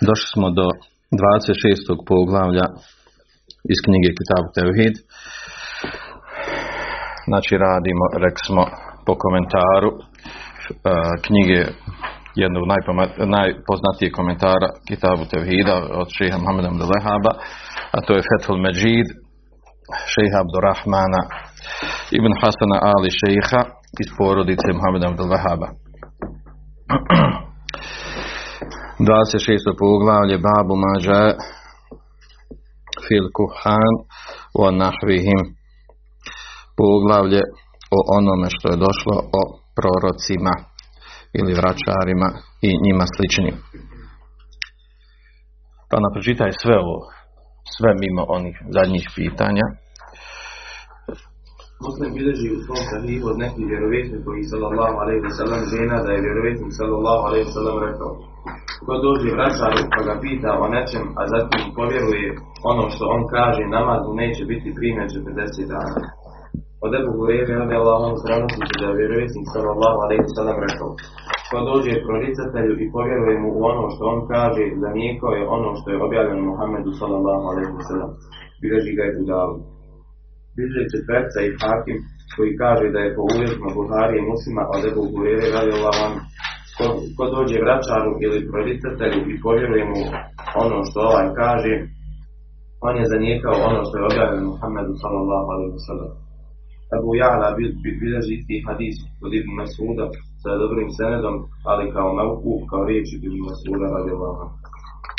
Došli smo do 26. poglavlja iz knjige Kitab Tevhid. Znači radimo, rekli smo, po komentaru e, knjige jednog najpoznatijeg komentara Kitabu Tevhida od šeha Muhammeda Abdelehaba, a to je Fethul Međid šeha Abdurrahmana ibn Hasana Ali šeha iz porodice Muhammeda Abdelehaba. 26. poglavlje Babu Mađa fil kuhan o nahvihim poglavlje o onome što je došlo o prorocima ili vraćarima i njima sličnim. Pa napročitaj sve ovo, sve mimo onih zadnjih pitanja. Muslim bilježi u svom sahihu od nekih vjerovjesnika koji sallallahu alaihi wa sallam žena da je vjerovjesnik sallallahu alaihi wa sallam rekao Ko dođe vraćaru pa ga pita o nečem, a zatim povjeruje ono što on kaže, namaz mu neće biti primjer 40 dana. Od Ebu Hureyre radi Allahom prenosi se da je vjerovjesnik sallallahu alaihi wa sallam rekao Ko dođe proricatelju i povjeruje mu u ono što on kaže, zanijekao je ono što je objavljeno Muhammedu sallallahu alaihi wa sallam. Bilježi ga je Budavu. Bilježi četvrca i Hakim koji kaže da je po uvjetima Buhari i muslima od Ebu Hureyre radi Allahom ko, ko dođe vraćaru ili proricatelju i povjeruje mu ono što ovaj kaže, on je zanijekao ono što je objavljeno Muhammedu sallallahu alaihi wa sallam. Abu Ja'la bilježi isti hadis kod Ibn Masuda sa dobrim senedom, ali kao mevkuf, kao riječi Ibn Masuda radi Allah.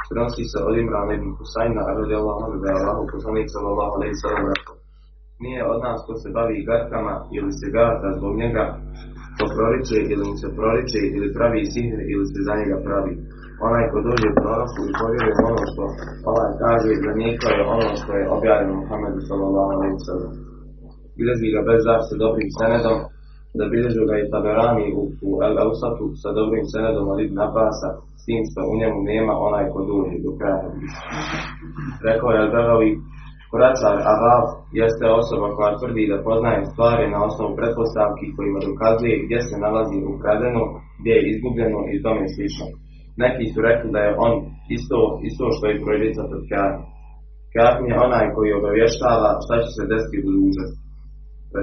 Prenosi se od Imrana ibn Husayna radi Allah, da je Allah poslanik sallallahu alaihi sallam. Nije od nas ko se bavi garkama ili se gata zbog njega, ko proriče ili mu se proriče ili pravi sihr ili se za njega pravi. Onaj ko dođe proroku i povjeruje ono što ovaj kaže za njega je ono što je objavljeno Muhammedu sallallahu alaihi sallam. Bilježi ga bez zaštite dobrim senedom, da bilježu ga i Taberani u, u El Eusatu sa dobrim senedom od Ibn Abasa, s tim što u njemu nema onaj ko dođe do kraja. Rekao je Al-Begavi, Vraćar Arab jeste osoba koja tvrdi da poznaje stvari na osnovu pretpostavki kojima dokazuje gdje se nalazi ukradeno, gdje je izgubljeno i tome slično. Neki su rekli da je on isto, isto što je proricat od Kjahn. Kjahn je onaj koji obavještava šta će se desiti u dužnosti.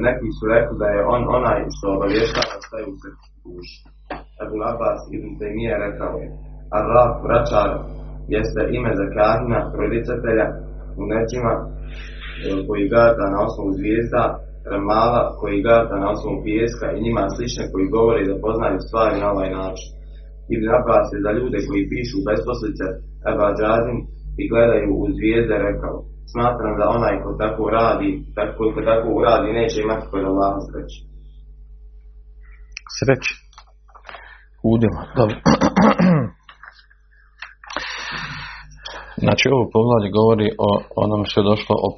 Neki su rekli da je on onaj što obavještava šta je u srcu duši. Ebu Abbas ibn Taymiye rekao je vraćar, jeste ime za Kjahna, proricatelja, u nečima koji gata na osnovu zvijezda, remala koji gata na osnovu pijeska i njima slične koji govore da poznaju stvari na ovaj način. Ibn Abbas je za ljude koji pišu besposlice Eba Džazim i gledaju u zvijezde rekao smatram da onaj ko tako radi, tako, ko tako uradi neće imati kod Allaha sreće. Sreće. Udjela. Dobro. Znači ovo poglavlje govori o onom što je došlo o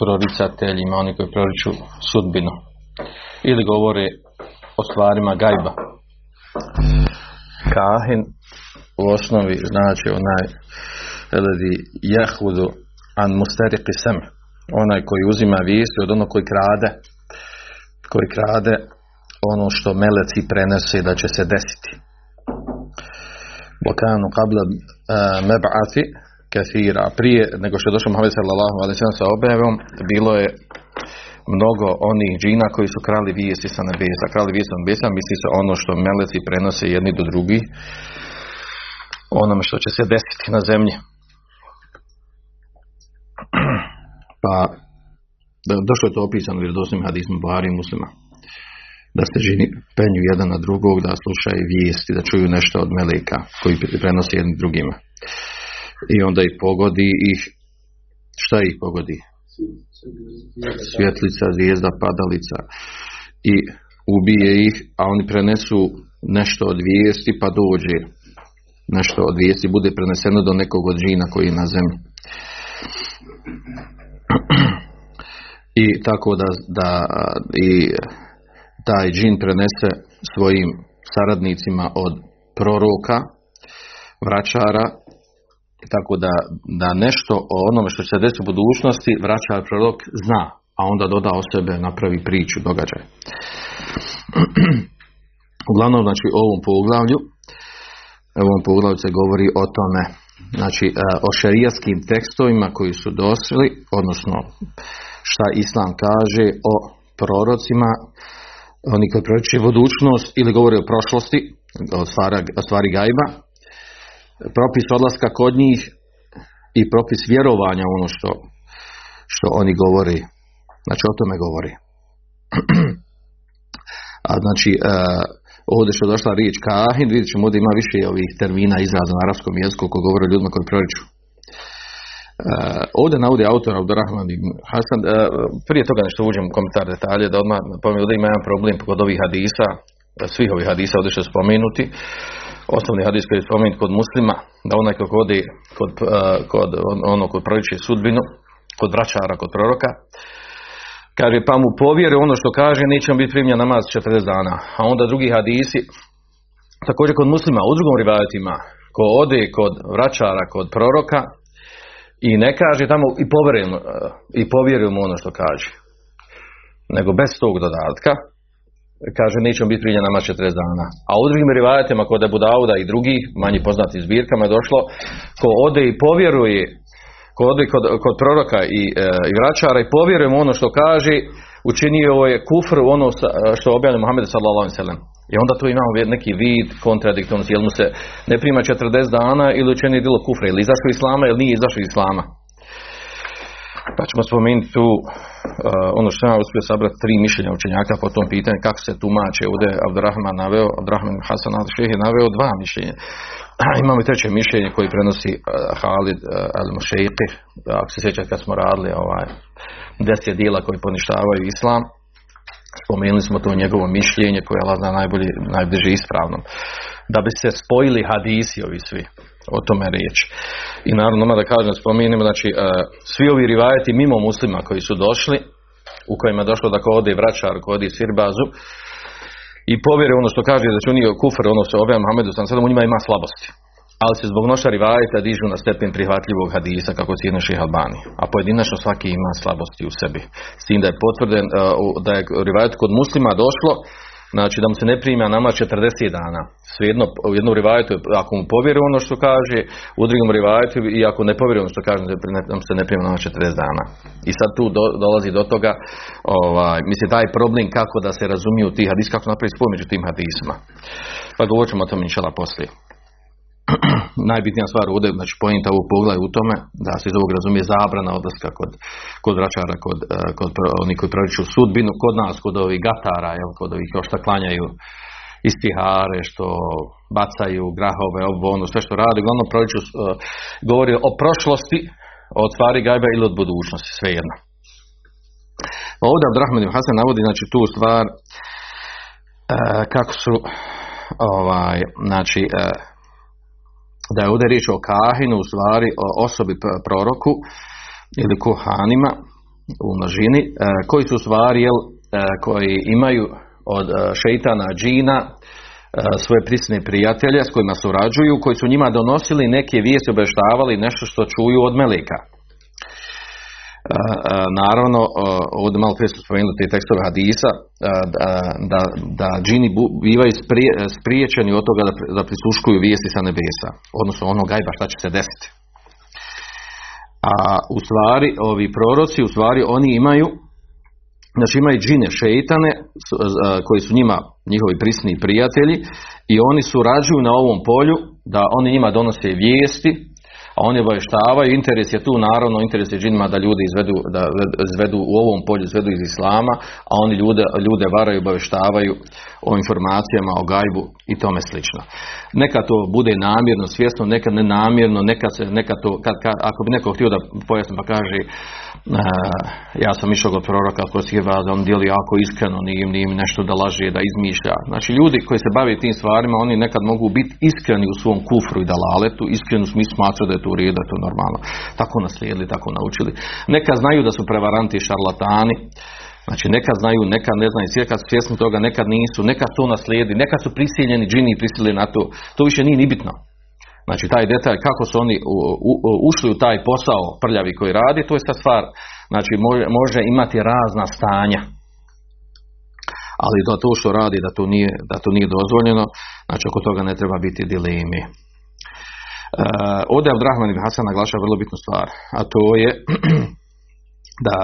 proricateljima, oni koji proriču sudbinu. Ili govori o stvarima gajba. Kahin u osnovi znači onaj eledi jahudu an mustariki sem. Onaj koji uzima vijesti od onog koji krade koji krade ono što meleci prenese da će se desiti. Bokanu qabla meb'ati kathira. Prije nego što je došao Muhammed sallallahu alaihi sa objavom, bilo je mnogo onih džina koji su krali vijesti sa nebesa. Krali vijesti sa nebesa, misli se ono što meleci prenose jedni do drugih, onome što će se desiti na zemlji. Pa došlo je to opisano vjerodostojnim hadisma Buhari i muslima. Da se žini penju jedan na drugog, da slušaju vijesti, da čuju nešto od meleka koji prenose jedni drugima. I onda ih pogodi ih, šta ih pogodi? Svjetlica, zvijezda, padalica i ubije ih, a oni prenesu nešto od vijesti pa dođe nešto od vijesti bude preneseno do nekog od džina koji je na zemlji. I tako da, da i taj džin prenese svojim saradnicima od proroka, vraćara, tako da, da nešto o onome što će se desiti u budućnosti vraćar prorok zna, a onda doda o sebe, napravi priču, događaj. Uglavnom, znači, u ovom poglavlju, u ovom poglavlju se govori o tome, znači, e, o šerijaskim tekstovima koji su došli, odnosno šta Islam kaže o prorocima, oni koji proroče budućnost ili govore o prošlosti, o o stvari gajba, propis odlaska kod njih i propis vjerovanja ono što, što oni govori. Znači o tome govori. A znači e, ovdje što je došla riječ kahin, vidjet ćemo ovdje ima više ovih termina izraza na arapskom jeziku koji govore o ljudima koji proriču. E, ovdje navodi autor Abdurrahman ibn Hasan, e, prije toga nešto uđem u komentar detalje, da odmah pomijem ovdje ima jedan problem kod ovih hadisa, svih ovih hadisa ovdje što je spomenuti, osnovni hadis koji je spomenut kod muslima, da onaj ko odi kod, e, kod ono kod proriče sudbinu, kod vraćara, kod proroka, kaže pa mu povjere ono što kaže, neće biti primljen namaz 40 dana. A onda drugi hadisi, također kod muslima, u drugom rivajetima, ko ode kod vraćara, kod proroka i ne kaže tamo i povjerujem, e, i povjerujem ono što kaže. Nego bez tog dodatka, kaže neće mu biti primljen namaz 40 dana. A u drugim rivajetima kod Abu Dauda i drugih, manje poznati zbirkama je došlo, ko ode i povjeruje ko ode kod, kod proroka i, e, i vraćara i povjerujemo ono što kaže, učinio je kufr ono sa- što objavlja Muhammed sallallahu alejhi ve. I onda tu imamo neki vid kontradiktornosti, jel mu se ne prima 40 dana ili učini djelo kufra, ili izašao iz islama ili nije izašao iz islama. Pa ćemo spomenuti tu ono što sam uspio sabrati tri mišljenja učenjaka po tom pitanju kako se tumače ovdje Abdurrahman naveo, Abdurrahman Hasan al-Šeh je naveo dva mišljenja. Imamo i treće mišljenje koji prenosi uh, Halid uh, al-Mušejti, ako se sjećate kad smo radili ovaj, deset dijela koji poništavaju islam, spomenuli smo to njegovo mišljenje koje je najbolje, najbliže ispravnom. Da bi se spojili hadisi ovi svi, o tome je riječ. I naravno, da kažem, spomenimo, znači, uh, svi ovi rivajeti mimo muslima koji su došli, u kojima je došlo da ko ode vraćar, ko ode sirbazu, i povjere ono što kaže da će oni kufr, ono što objavlja Muhammedu sam sada u njima ima slabosti. Ali se zbog noša rivajeta dižu na stepen prihvatljivog hadisa kako cijeno ših Albani. A pojedinačno svaki ima slabosti u sebi. S tim da je potvrden uh, da je rivajet kod muslima došlo Znači da mu se ne prima nama 40 dana. Svejedno u jednom rivajetu ako mu povjeri ono što kaže, u drugom rivajetu i ako ne povjeri ono što kaže, nam se ne prima nama 40 dana. I sad tu do, dolazi do toga, ovaj, mislim, taj problem kako da se razumiju ti hadis, kako napravi spoj među tim hadisima. Pa govorit ćemo o tom inšala poslije. Najbitnija stvar ovdje, znači pojenta ovog poglavlja u tome da se iz ovog razumije zabrana odlaska kod, kod vraćara, kod, eh, kod oni koji proriču sudbinu, kod nas, kod ovih gatara, jel, kod ovih što klanjaju istihare, što bacaju grahove, ovo, ono, sve što radi, uglavnom proriču, eh, govori o prošlosti, od stvari gajba ili od budućnosti, svejedno. Ovdje Abdurrahman ibn Hasan navodi znači tu stvar eh, kako su ovaj, znači da je ovdje riječ o kahinu, u stvari o osobi proroku ili kuhanima u množini, e, koji su stvari jel, e, koji imaju od e, šeitana džina svoje prisne prijatelje s kojima surađuju, koji su njima donosili neke vijesti, obještavali nešto što čuju od meleka. Naravno, ovdje malo prije smo spomenuli te tekstove hadisa, da, da, da džini bivaju sprije- spriječeni od toga da, da prisluškuju vijesti sa nebesa, odnosno ono gajba šta će se desiti. A u stvari, ovi proroci, u stvari oni imaju, znači imaju džine šeitane koji su njima njihovi prisni prijatelji i oni surađuju na ovom polju da oni njima donose vijesti, a oni obavještavaju, interes je tu naravno, interes je džinima da ljudi izvedu, da izvedu u ovom polju, izvedu iz islama, a oni ljude, ljude varaju, obavještavaju o informacijama, o gajbu i tome slično. Neka to bude namjerno, svjesno, nekad nenamjerno, neka se, neka to, kad, kad, ako bi neko htio da pojasni pa kaže ja sam išao kod proroka koji se da on dijeli jako iskreno, nije im, nije im nešto da laže, da izmišlja. Znači ljudi koji se bave tim stvarima, oni nekad mogu biti iskreni u svom kufru i dalaletu, iskreni u smislu smatraju da je to u da to normalno. Tako naslijedili, tako naučili. Neka znaju da su prevaranti i šarlatani, Znači nekad znaju, nekad ne znaju, kad su svjesni toga, nekad nisu, nekad to naslijedi, nekad su prisiljeni, džini prisilili na to. To više nije ni bitno. Znači taj detalj kako su oni ušli u taj posao prljavi koji radi, to je sad stvar. Znači može, može imati razna stanja. Ali da to što radi, da to nije, da to nije dozvoljeno, znači oko toga ne treba biti dilemi. E, ovdje Abdrahman ibn Hasan naglašava vrlo bitnu stvar, a to je da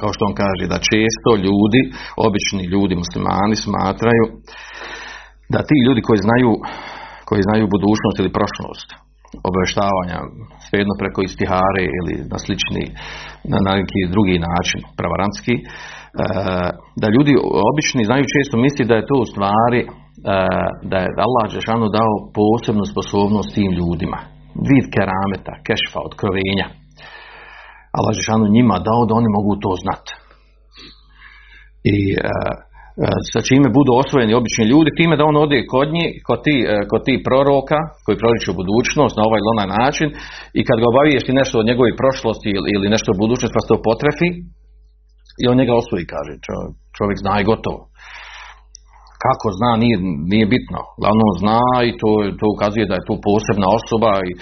kao što on kaže, da često ljudi, obični ljudi muslimani smatraju da ti ljudi koji znaju koji znaju budućnost ili prošlost obavještavanja, svejedno preko istihare ili na slični, na neki drugi način, pravarantski, e, da ljudi obični znaju često misli da je to u stvari e, da je Allah Žešanu dao posebnu sposobnost tim ljudima. Vid kerameta, kešfa, otkrovenja. Allah Žešanu njima dao da oni mogu to znati. I E, sa čime budu osvojeni obični ljudi, time da on ode kod njih, kod ti, e, kod ti proroka koji proriču budućnost na ovaj ili onaj način i kad ga obavijesti nešto od njegove prošlosti ili, nešto od budućnosti pa se to potrefi i on njega osvoji, kaže. Čovjek zna i gotovo. Kako zna, nije, nije bitno. Glavno zna i to, to ukazuje da je tu posebna osoba i,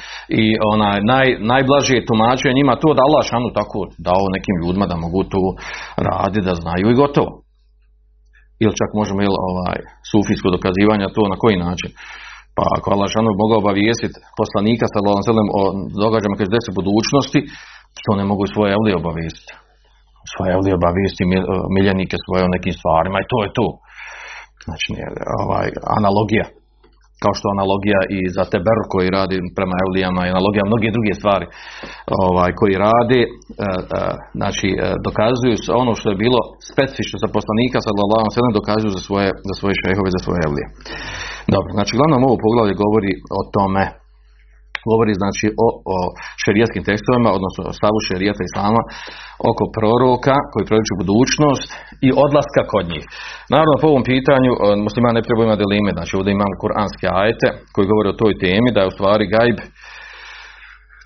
i onaj, naj, najblažije tumačenje njima to da Allah šanu tako dao nekim ljudima da mogu to raditi, da znaju i gotovo ili čak možemo jel, ovaj, sufijsko dokazivanje, to na koji način. Pa ako Allah žanu mogao obavijestiti poslanika sallallahu o događajima koji se budućnosti, što ne mogu svoje evlije obavijestiti. Svoje evlije obavijesti miljenike svoje o nekim stvarima i to je to. Znači, ovaj, analogija kao što analogija i za teber koji radi prema Eulijama i analogija mnoge druge stvari ovaj, koji radi, e, e, znači e, dokazuju ono što je bilo specifično za poslanika sallallahu alejhi dokazuju za svoje za svoje šehove, za svoje Eulije. Dobro, znači uglavnom ovo poglavlje govori o tome govori znači o, o šerijatskim tekstovima, odnosno o stavu šerijata islama oko proroka koji proriču budućnost i odlaska kod njih. Naravno po ovom pitanju musliman ne treba imati dileme, znači ovdje imamo kuranske ajete koji govore o toj temi da je u stvari gajb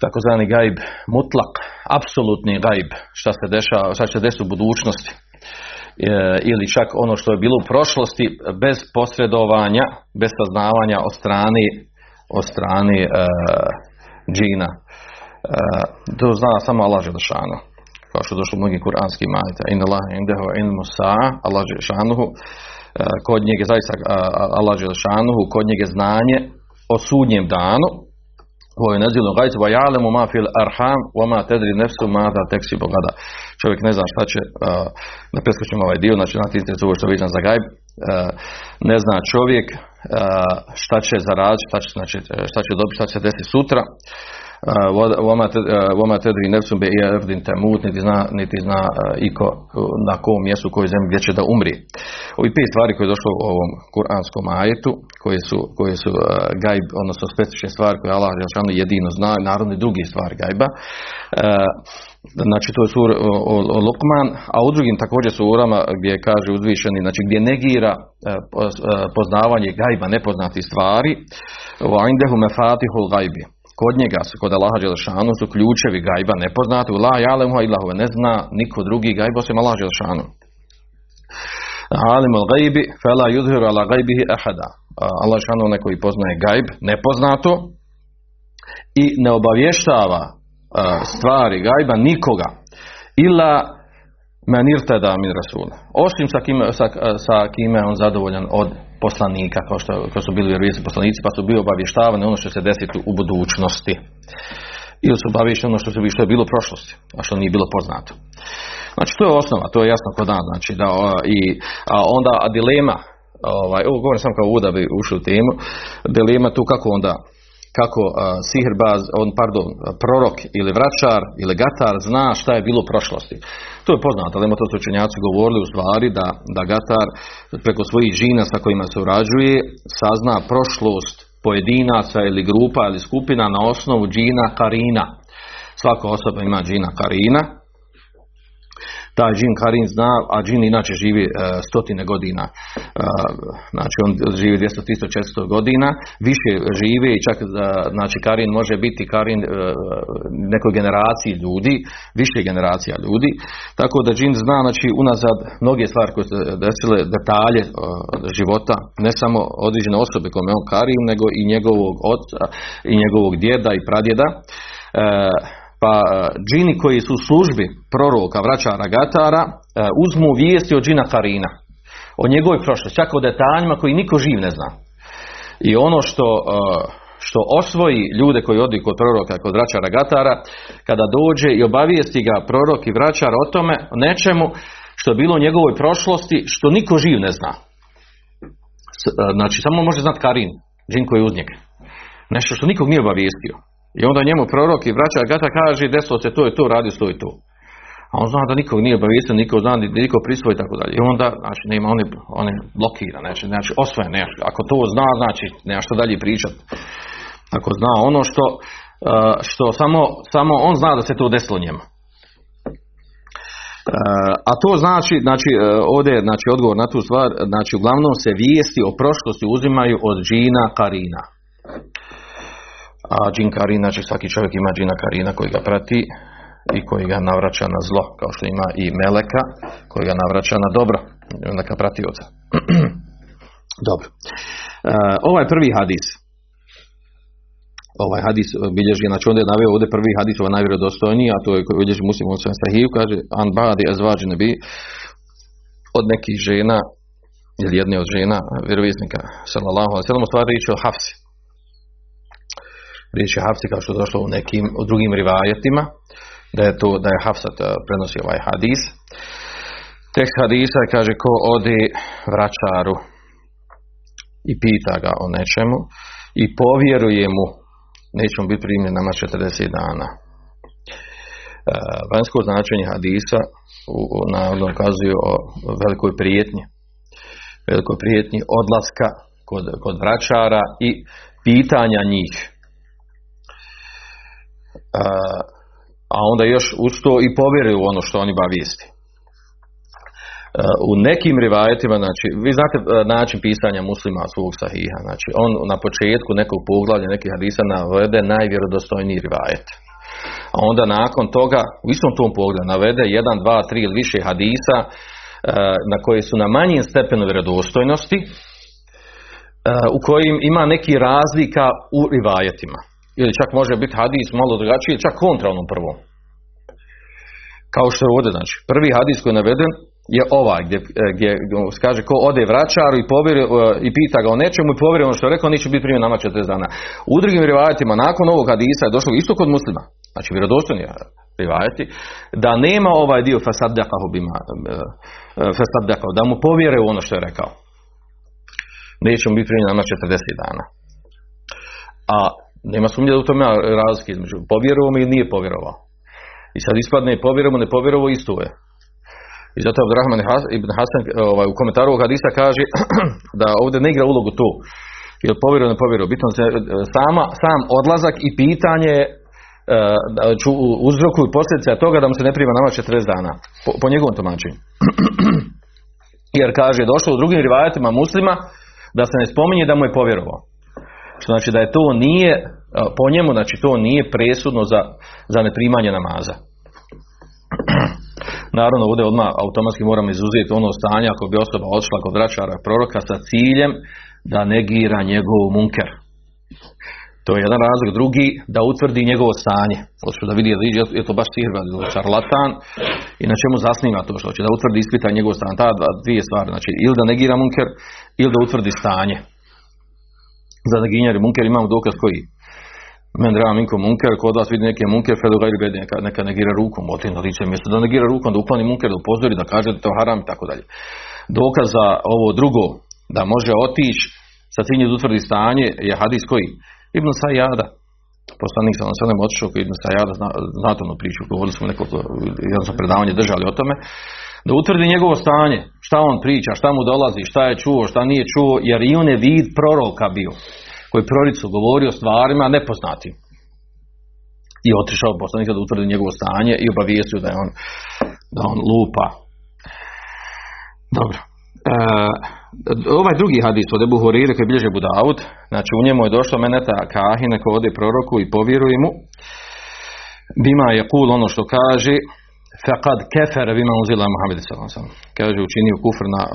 takozvani gajb mutlak, apsolutni gajb šta se dešava, šta će desiti u budućnosti e, ili čak ono što je bilo u prošlosti bez posredovanja, bez saznavanja od strane od strane uh, džina. Uh, to zna samo Allah Želešanu. Kao što je došlo u mnogim kuranskim majta. In Allah indehu in musa, Allah Želešanuhu. Uh, kod njega zaista uh, Allah Želešanuhu, kod njega znanje o sudnjem danu. Ovo je nazilu gajcu, va ja'lemu ma fil arham, wa ma tedri nefsu ma da teksi bogada. Čovjek ne zna šta će, uh, da preskočimo ovaj dio, znači na ti ovo što vidim za gajb, uh, ne zna čovjek šta će zaraditi, šta će, znači, šta će dobiti, šta će desiti sutra. Voma tedri nefsum be erdin temut, niti zna, niti zna iko na kom mjestu, kojoj zemlji gdje će da umri. Ovi pet stvari koje je došlo u ovom kuranskom ajetu, koje su, koje su gajb, odnosno specifične stvari koje Allah jedino zna, naravno i drugi stvari gajba, Znači to je sur o, o, Lukman, a u drugim također surama gdje kaže uzvišeni, znači gdje negira poznavanje gajba nepoznatih stvari, indehu mefatihul gajbi. Kod njega su, kod Allaha Đelšanu su ključevi gajba nepoznati, u la jalemuha illahu ne zna niko drugi gajba osim Allah Đelšanu. Alim al gajbi, fela yudhiru ala gajbihi ahada. Allah Đelšanu onaj koji poznaje gajb nepoznato i ne obavještava stvari gajba nikoga ila da min rasul osim sa kime, sa, sa kime on zadovoljan od poslanika kao što, kao su bili vjerovjesni poslanici pa su bili obavještavani ono što se desiti u budućnosti. Ili su obavješteni ono što, se, što je bilo u prošlosti a što nije bilo poznato. Znači to je osnova to je jasno kod dan znači da i a onda a dilema ovaj, ovo govorim sam kao da bi ušli u temu dilema tu kako onda kako uh, sihirbaz, on, pardon, prorok ili vračar ili gatar zna šta je bilo u prošlosti. To je poznato, ali to su učenjaci govorili u stvari da, da gatar preko svojih žina sa kojima se urađuje sazna prošlost pojedinaca ili grupa ili skupina na osnovu džina karina. Svaka osoba ima džina karina, taj džin Karin zna, a džin inače živi e, stotine godina. E, znači on živi 200, 300, 400 godina, više žive i čak e, znači Karin može biti Karin e, nekoj generaciji ljudi, više generacija ljudi. Tako da džin zna znači unazad mnoge stvari koje se desile, detalje života, ne samo određene osobe kome on Karin, nego i njegovog oca i njegovog djeda i pradjeda. Pa e, džini koji su u službi proroka, vraćara, gatara, e, uzmu vijesti od džina Karina. O njegovoj prošlosti, čak o detaljima koji niko živ ne zna. I ono što, e, što osvoji ljude koji odi kod proroka, kod vraćara, gatara, kada dođe i obavijesti ga prorok i vraćar o tome, o nečemu što je bilo u njegovoj prošlosti, što niko živ ne zna. Znači, samo može znati Karin, džin koji je uz njega. Nešto što nikog nije obavijestio. I onda njemu prorok i vraća gata kaže desilo se to i to, radi to i to. A on zna da nikog nije obavijestio, niko zna, niko prisvoji i tako dalje. I onda, znači, nema, on je, on je blokira, znači, znači osvoje nešto. Ako to zna, znači, nema što dalje pričati. Ako zna ono što, uh, što samo, samo on zna da se to desilo njemu. Uh, a to znači, znači uh, ovdje je znači, odgovor na tu stvar, znači uglavnom se vijesti o prošlosti uzimaju od džina Karina a džin karina, znači svaki čovjek ima džina karina koji ga prati i koji ga navraća na zlo, kao što ima i meleka koji ga navraća na dobro, neka pratioca. dobro. E, ovaj prvi hadis, ovaj hadis bilježi, znači onda je naveo ovdje prvi hadis, ovaj najvjerodostojniji, a to je koji bilježi muslim u svem sahiju, kaže, an badi azvađi nebi, od nekih žena, ili jedne od žena, vjerovisnika, sallallahu alaihi sallam, u stvari riječ o hafsi, riječ je Hafsi kao što je došlo u nekim u drugim rivajetima da je to da je Hafsat eh, prenosi ovaj hadis. Tekst hadisa kaže ko ode vraćaru i pita ga o nečemu i povjeruje mu neće mu biti primljen nama 40 dana. E, vanjsko značenje hadisa u, u navodno ukazuje o velikoj prijetnji. Velikoj prijetnji odlaska kod, kod vraćara i pitanja njih a onda još uz to i povjeruju u ono što oni bavijesti. U nekim rivajetima, znači, vi znate način pisanja muslima svog sahiha, znači, on na početku nekog poglavlja, nekih hadisa navede najvjerodostojniji rivajet. A onda nakon toga, u istom tom pogledu, navede jedan, dva, tri ili više hadisa na koji su na manjim stepenu vjerodostojnosti, u kojim ima neki razlika u rivajetima ili čak može biti hadis malo drugačiji, čak kontra onom prvom. Kao što je ovdje, znači, prvi hadis koji je naveden je ovaj, gdje, gdje kaže ko ode vraćaru i, povjeri, i pita ga o nečemu i povjeri ono što je rekao, neće biti primjen nama 40 dana. U drugim rivajetima, nakon ovog hadisa je došlo isto kod muslima, znači vjerodostojni rivajeti, da nema ovaj dio fasadjakahu bima, fasadjakahu, da mu povjere u ono što je rekao. Neće mu biti primjen nama 40 dana. A nema sumnje da u tome razlike između povjerovao mi ili nije povjerovao. I sad ispadne povjerovao, ne povjerovao, isto je. I zato Abdurrahman ibn Hasan ovaj, u komentaru ovog hadisa kaže da ovdje ne igra ulogu tu. Jel povjerovao, ne povjerovao. Bitno se sama, sam odlazak i pitanje uh, uzroku i posljedice toga da mu se ne prima nama 40 dana. Po, po njegovom tumačenju. Jer kaže, došlo u drugim rivajatima muslima da se ne spominje da mu je povjerovao. Što znači da je to nije, po njemu, znači to nije presudno za, za neprimanje namaza. Naravno, ovdje odmah automatski moramo izuzeti ono stanje ako bi osoba odšla kod vraćara proroka sa ciljem da negira njegov munker. To je jedan razlog. Drugi, da utvrdi njegovo stanje. Hoću da vidi je to baš sihrvan ili šarlatan i na čemu zasniva to što će da utvrdi ispita njegov stanje. Ta dvije stvari. Znači, ili da negira munker, ili da utvrdi stanje za naginjari munker imamo dokaz koji men draga minko munker, kod vas vidi neke munker, fedu gajri bedi, neka, neka negira rukom, oti na lice mjesto da negira rukom, da ukloni munker, da upozori, da kaže da to haram i tako dalje. Dokaz za ovo drugo, da može otići sa ciljem da utvrdi stanje, je hadis koji? Ibn Sajada. Poslanik sam selem otišao kod Ibn Sajada, zna, priču, govorili smo nekoliko, jedno predavanje držali o tome, da utvrdi njegovo stanje, šta on priča, šta mu dolazi, šta je čuo, šta nije čuo, jer i on je vid proroka bio, koji proricu govorio o stvarima nepoznatim. I otišao poslanik da utvrdi njegovo stanje i obavijestio da je on, da on lupa. Dobro. E, ovaj drugi hadis od Ebu Horire koji bilježe Budaud, znači u njemu je došlo meneta kahine ko ode proroku i povjeruje mu, bima je kul ono što kaže, faqad kefere bima uzila Muhammed sallallahu Kaže učinio kufr na, uh,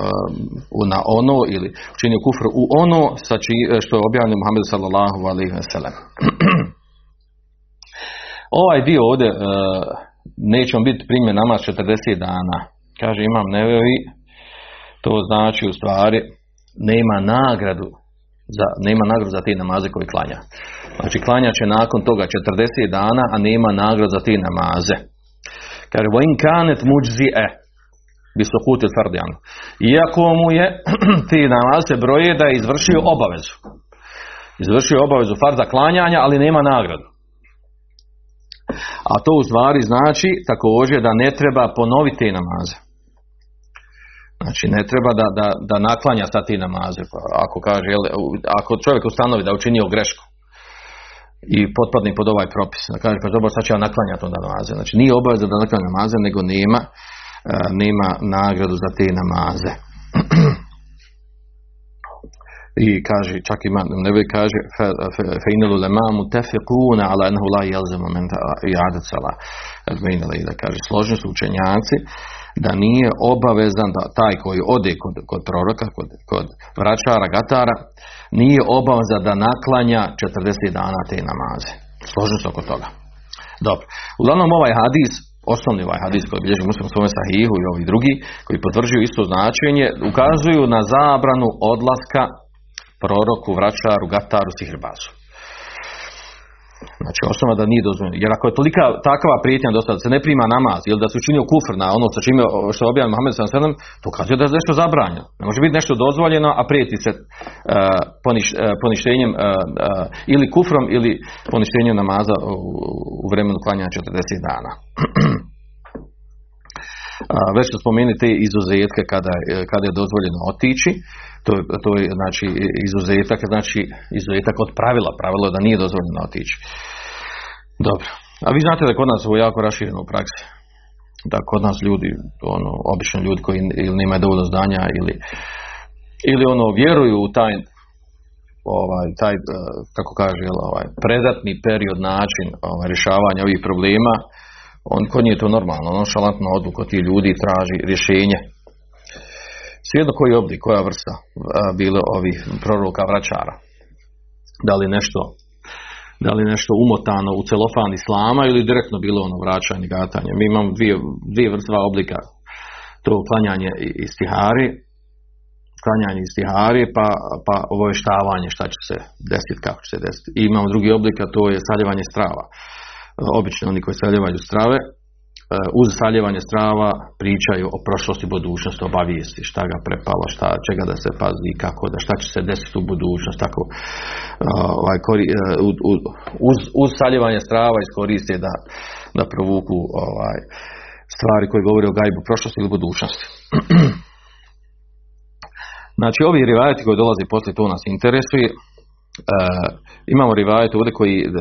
na ono ili učinio kufr u ono sa či, što je objavljeno Muhammed sallallahu alejhi ve ovaj dio ovdje uh, neće on biti primjer namaz 40 dana. Kaže imam nevevi, to znači u stvari nema nagradu za, nema nagradu za te namaze koji klanja. Znači klanja će nakon toga 40 dana, a nema nagradu za te namaze. Kaže, وَإِنْ كَانَتْ مُجْزِئَ بِسُقُوتِ الْفَرْدِيَانُ Iako mu je ti namaz se broje da je izvršio obavezu. Izvršio obavezu farza klanjanja, ali nema nagradu. A to u stvari znači također da ne treba ponoviti te namaze. Znači ne treba da, da, da naklanja sa ti namaze. Pa ako kaže, jel, ako čovjek ustanovi da je učinio grešku i potpadne pod ovaj propis, da kaže pa dobro sad će ja naklanjati onda namaze. Znači nije obaveza da naklanja namaze, nego nema, nema nagradu za te namaze. I kaže, čak ima, ne bi kaže, fejnelu lemamu tefiquna ala enhu la jelzemu men iadet sala. Da kaže, složni su učenjaci da nije obavezan da taj koji ode kod, kod proroka, kod, kod vračara, gatara, nije obaveza da naklanja 40 dana te namaze. Složno se oko toga. Dobro. Uglavnom ovaj hadis, osnovni ovaj hadis koji bilježi muslim svome sahihu i ovi drugi, koji potvrđuju isto značenje, ukazuju na zabranu odlaska proroku, vračaru, gataru, sihrbazu. Znači osnova da nije dozvoljeno. Jer ako je tolika takva prijetnja dosta da se ne prima namaz ili da se učinio kufr na ono sa čime što objavio Muhammed sallallahu to kaže da je nešto zabranjeno. Ne može biti nešto dozvoljeno, a prijeti se uh, poniš, uh, poništenjem uh, ili kufrom ili poništenjem namaza u, u vremenu klanjanja 40 dana. već smo spomenuli te izuzetke kada, kada je dozvoljeno otići, to, to je znači izuzetak, znači izuzetak od pravila, pravilo je da nije dozvoljeno otići. Dobro. A vi znate da kod nas ovo jako rašireno u praksi. Da kod nas ljudi, ono, obično ljudi koji ili nemaju dovoljno znanja ili, ili ono, vjeruju u taj ovaj, taj, e, kako kaže, ovaj, predatni period, način ovaj, rješavanja ovih problema, on kod nije to normalno, on šalantno odluku ti ljudi traži rješenje. Svijedno koji oblik, koja vrsta bilo ovih proroka vraćara. Da li nešto da li nešto umotano u celofan islama ili direktno bilo ono vraćanje, gatanje. Mi imamo dvije, dvije vrsta oblika. To klanjanje istihari, klanjanje istihari, pa, pa oboještavanje šta će se desiti, kako će se desiti. I imamo drugi oblik, a to je saljevanje strava. Obično oni koji saljevaju strave, uz saljevanje strava pričaju o prošlosti budućnosti, obavijesti, šta ga prepalo, šta, čega da se pazi, kako da, šta će se desiti u budućnosti, tako ovaj, kori, uz, uz saljevanje strava iskoriste da, da provuku ovaj, stvari koje govore o gajbu prošlosti ili budućnosti. znači ovi rivajati koji dolaze poslije to nas interesuje, imamo rivajet ovdje koji uh,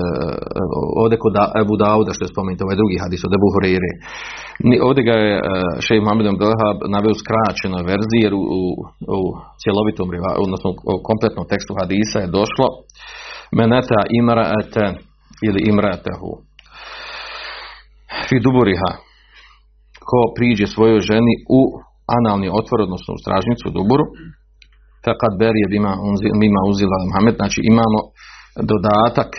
ovdje kod Ebu Dauda što je spomenuto ovaj drugi hadis od Ebu Hureyre. Ovdje ga je uh, šejh Muhammed Abdelhab naveo skraćenoj verziji jer u, u, u cjelovitom odnosno u kompletnom tekstu hadisa je došlo meneta imraete ili imraetehu fi duburiha. Ko priđe svojoj ženi u analni otvor odnosno u stražnicu u duburu kad berije bima, bima uzila Muhammed, znači imamo dodatak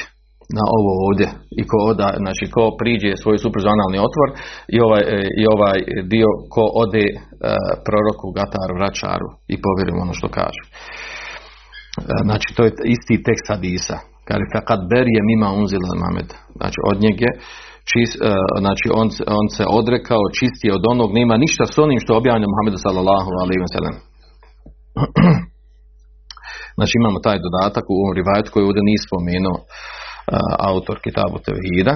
na ovo ovdje i ko oda, znači ko priđe svoj suprazonalni otvor i ovaj, e, i ovaj dio ko ode e, proroku, gataru, vračaru i povjerujem ono što kaže. E, znači to je isti tekst hadisa. Kaže kad berije mima unzila Muhammed. Znači od njega čist, znači on, on se odrekao, čistije od onog, nema ništa s onim što objavljeno Muhammedu sallallahu alaihi wa sallam. Znači imamo taj dodatak u ovom rivajetu koji ovdje nije spomenuo uh, autor Kitabu Tevhida.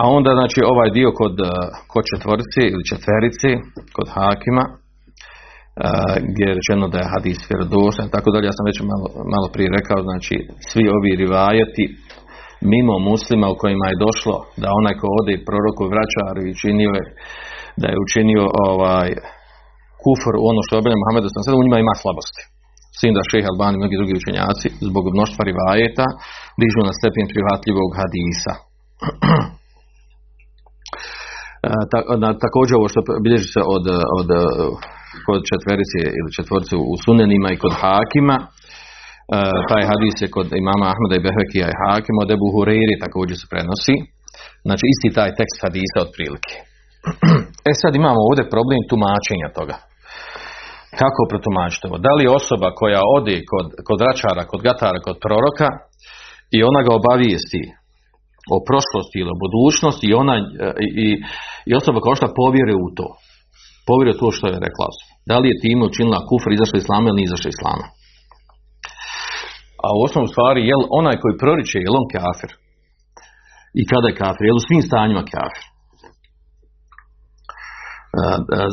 A onda znači ovaj dio kod, uh, kod četvrci ili četverici, kod Hakima, uh, gdje je rečeno da je hadis vjerodostan, tako dalje, ja sam već malo, malo prije rekao, znači svi ovi rivajeti mimo muslima u kojima je došlo da onaj ko ode proroku vraćar i činio je, da je učinio ovaj kufr u ono što je objavljeno Muhammedu u njima ima slabosti. Sin da šeha Albani i mnogi drugi učenjaci zbog mnoštva rivajeta dižu na stepen prihvatljivog hadisa. Ta, na, također ovo što bilježi se od, od kod četverice ili četvorce u sunenima i kod hakima, Uh, taj hadis je kod imama Ahmeda i Behekija i Hakima od Ebu Hureyri također se prenosi. Znači isti taj tekst hadisa otprilike. e sad imamo ovdje problem tumačenja toga. Kako protumačiti ovo? Da li osoba koja ode kod, kod račara, kod gatara, kod proroka i ona ga obavijesti o prošlosti ili o budućnosti i, ona, i, i osoba kao što povjeruje u to. Povjeruje u to što je rekla. Da li je time učinila kufr, izašla islama ili nije izašla islama? A u osnovu stvari, jel onaj koji proriče, jel on kafir? I kada je kafir? Jel u svim stanjima kafir?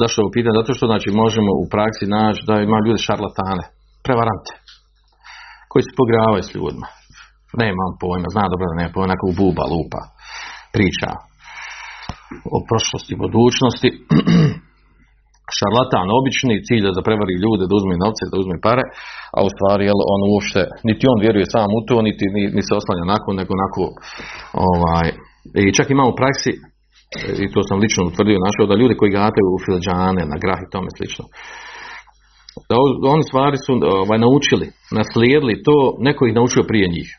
Zašto ovo pitam? Zato što znači, možemo u praksi naći da ima ljudi šarlatane, prevarante, koji se pogravaju s ljudima. Nema on pojma, zna dobro da nema pojma, nekog buba, lupa, priča o prošlosti, budućnosti. šarlatan obični, cilj da prevari ljude, da uzme novce, da uzme pare, a u stvari jel, on uopšte, niti on vjeruje sam u to, niti, ni, se oslanja nakon, nego onako, ovaj, i čak imamo u praksi, i to sam lično utvrdio našao, da ljudi koji gataju u filđane, na grah i tome slično, da oni stvari su ovaj, naučili, naslijedili to, neko ih naučio prije njih.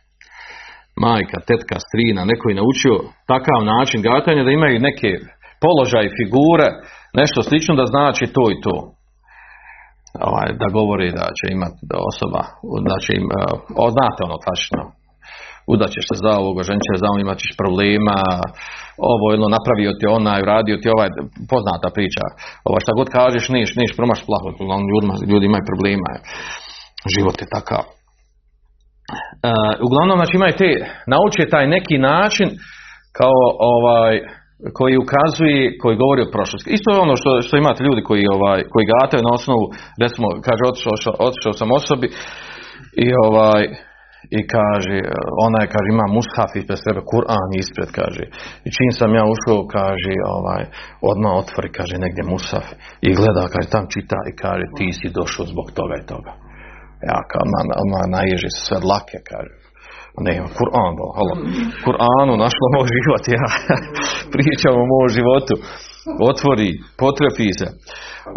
Majka, tetka, strina, neko ih naučio takav način gatanja da imaju neke položaje, figure, nešto slično da znači to i to. Ovaj, da govori da će imati osoba, da će im, o, znate ono tačno, udaćeš se za ovoga, ženče za ovo, imat ćeš problema, ovo ili napravio ti onaj, uradio ti ovaj, poznata priča, ovo šta god kažeš, niš, niš, promaš plaho, ljudima, ljudi imaju problema, život je takav. Uh, uglavnom, znači imaju te, nauče taj neki način kao ovaj, koji ukazuje, koji govori o prošlosti. Isto je ono što, što imate ljudi koji, ovaj, koji gataju na osnovu, recimo, kaže, otišao, otišao sam osobi i ovaj, i kaže, ona je, kaže, ima mushaf ispred sebe, Kur'an ispred, kaže. I čim sam ja ušao, kaže, ovaj, odmah otvori, kaže, negdje mushaf i gleda, kaže, tam čita i kaže, ti si došao zbog toga i toga. Ja, kao, odmah, odmah naježi sve dlake, kaže. Ne, Kur'an, halo. Kur'anu našlo moj život, ja pričam o mom životu. Otvori, potrefi se.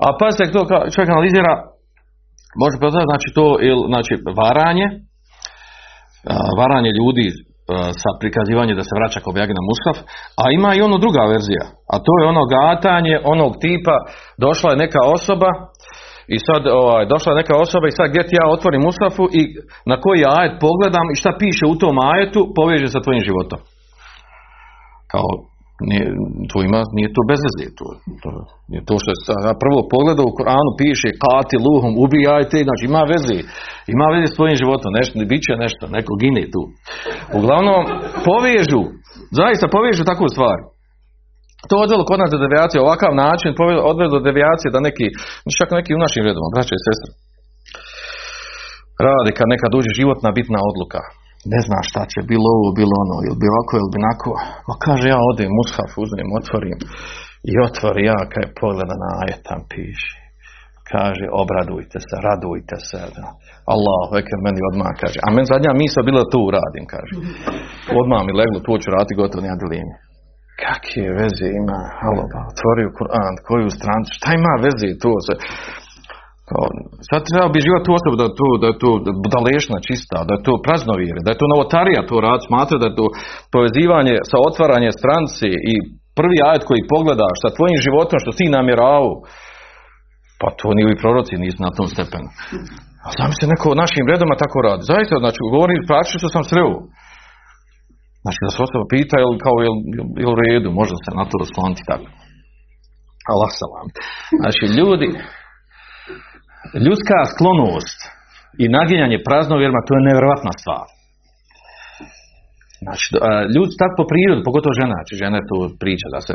A pazite, to čovjek analizira, može poznati, znači to, znači varanje, varanje ljudi sa prikazivanjem da se vraća ko na Mushaf, a ima i ono druga verzija, a to je ono gatanje onog tipa, došla je neka osoba i sad ovaj, došla je neka osoba i sad gdje ti ja otvorim Mushafu i na koji ajet pogledam i šta piše u tom ajetu, poveže sa tvojim životom. Kao, nije, to ima, nije to bez veze, to, to, nije to što je prvo pogleda u Koranu piše kati luhom, ubijajte, znači ima veze, ima veze s tvojim životom, nešto, bit će nešto, neko gine tu. Uglavnom, povežu, zaista povežu takvu stvar. To odvelo kod nas do devijacije, ovakav način odvelo do devijacije da neki, čak neki u našim redovima, braće i sestre, radi kad nekad uđe životna bitna odluka ne zna šta će, bilo ovo, bilo ono, ili bi ovako, ili bi nako. Ma kaže, ja odem, mushaf uzmem, otvorim i otvori ja, kaj pogleda na ajet tam piše. Kaže, obradujte se, radujte se. Allah, veke meni odmah kaže. A meni zadnja misla bila tu uradim, kaže. Odmah mi leglo, tu ću raditi, gotovo nije dilini. Kakve veze ima, halo, otvorio Kur'an, koju strancu, šta ima veze tu se, Sad treba bi živati tu osobu da je to, da je to budalešna čista, da je to praznovjere, da je to novotarija to rad, smatra da je to povezivanje sa otvaranje stranci i prvi ajet koji pogledaš sa tvojim životom što ti namjeravao, pa to ni ovi proroci nisu na tom stepenu. A sam se neko našim redoma tako radi. Zaista, znači, govorim praktično što sam sreo. Znači, da se osoba pita, jel, kao, jel, jel u redu, možda se na to raskloniti tako. Allah salam. Znači, ljudi, ljudska sklonost i naginjanje praznovjerima, to je nevjerojatna stvar. Znači, a, ljudi su tako po prirodi, pogotovo žena, znači žena tu priča da se,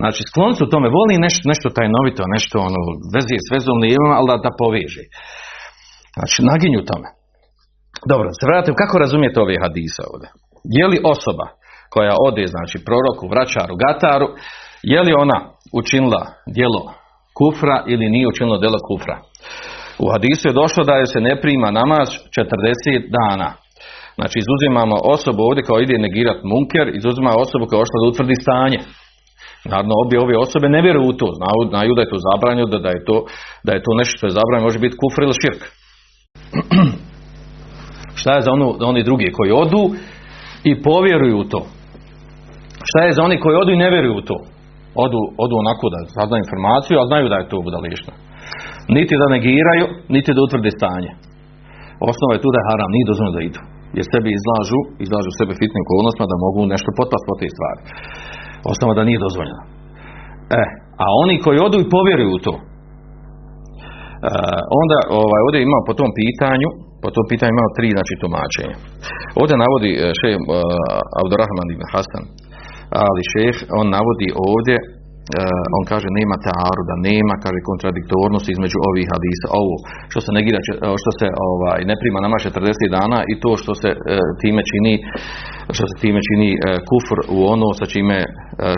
znači sklon su tome, voli nešto, nešto tajnovito, nešto ono, vezi s vezom lijevima, ali da, da poveže. Znači, naginju tome. Dobro, se vratim, kako razumijete ove hadise ovdje? Je li osoba koja ode, znači, proroku, vraćaru, gataru, je li ona učinila djelo kufra ili nije učinila djelo kufra? U hadisu je došlo da je se ne prima namaz 40 dana. Znači izuzimamo osobu ovdje kao ide negirat munker, izuzimamo osobu koja ošla da utvrdi stanje. Naravno, obje ove osobe ne vjeruju u to, znaju, znaju da je to zabranjeno, da, da, je to, da je to nešto što je zabranjeno, može biti kufr ili širk. Šta je za onu, oni drugi koji odu i povjeruju u to? Šta je za oni koji odu i ne vjeruju u to? Odu, odu onako da saznaju informaciju, ali znaju da je to budališno. Niti da negiraju, niti da utvrde stanje. Osnova je tu da je haram, nije dozvoljeno da idu. Jer sebi izlažu, izlažu sebe fitnim okolnostima da mogu nešto potpast po te stvari. Osnova da nije dozvoljeno. E, a oni koji odu i povjeruju u to, e, onda ovaj, ovdje ima po tom pitanju, po tom pitanju imamo tri znači, tumačenja. Ovdje navodi šeh uh, Abdurrahman ibn Hasan, ali šeh, on navodi ovdje on kaže nema da nema, kaže kontradiktornost između ovih hadisa. Ovo što se negira, što se ovaj, ne prima nama 40 dana i to što se uh, time čini što se time čini kufr u ono sa čime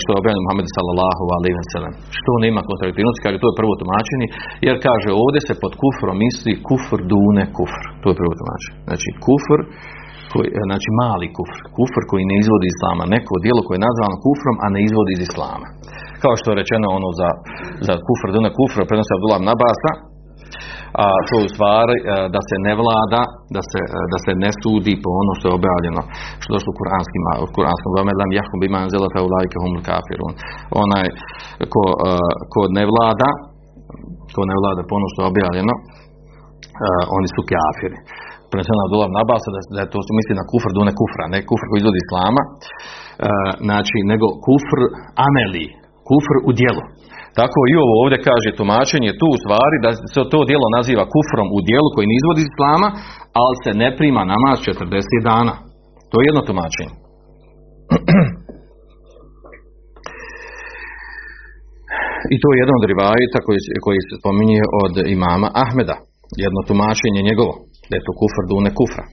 što je objavljeno Muhammed sallallahu alejhi ve sellem. Što nema kontradiktornosti, kaže to je prvo tumačenje, jer kaže ovdje se pod kufrom misli kufr dune kufr. To je prvo tumačenje. Znači kufr koji, znači mali kufr, kufr koji ne izvodi iz islama, neko djelo koje je nazvano kufrom, a ne izvodi iz islama kao što je rečeno ono za, za kufr duna kufra, prenosi Abdullah Nabasa, a to u stvari e, da se ne vlada, da se, e, da se ne sudi po ono što je objavljeno, što došlo u kuranskim, u kuranskom vamelam jahum bima anzela faulajke hum kafirun. Onaj ko, e, ko ne vlada, ko ne vlada po ono što je objavljeno, oni su kafiri. Preneseno Abdullah Nabasa da, da to misli na kufr dune kufra, ne kufr koji izvodi islama, znači nego kufr ameli, kufr u djelu. Tako i ovo ovdje kaže tumačenje tu u stvari da se to djelo naziva kufrom u djelu koji ne izvodi iz islama, ali se ne prima namaz 40 dana. To je jedno tumačenje. I to je jedan od rivajita koji, koji se spominje od imama Ahmeda. Jedno tumačenje njegovo. Da je to kufr dune kufra.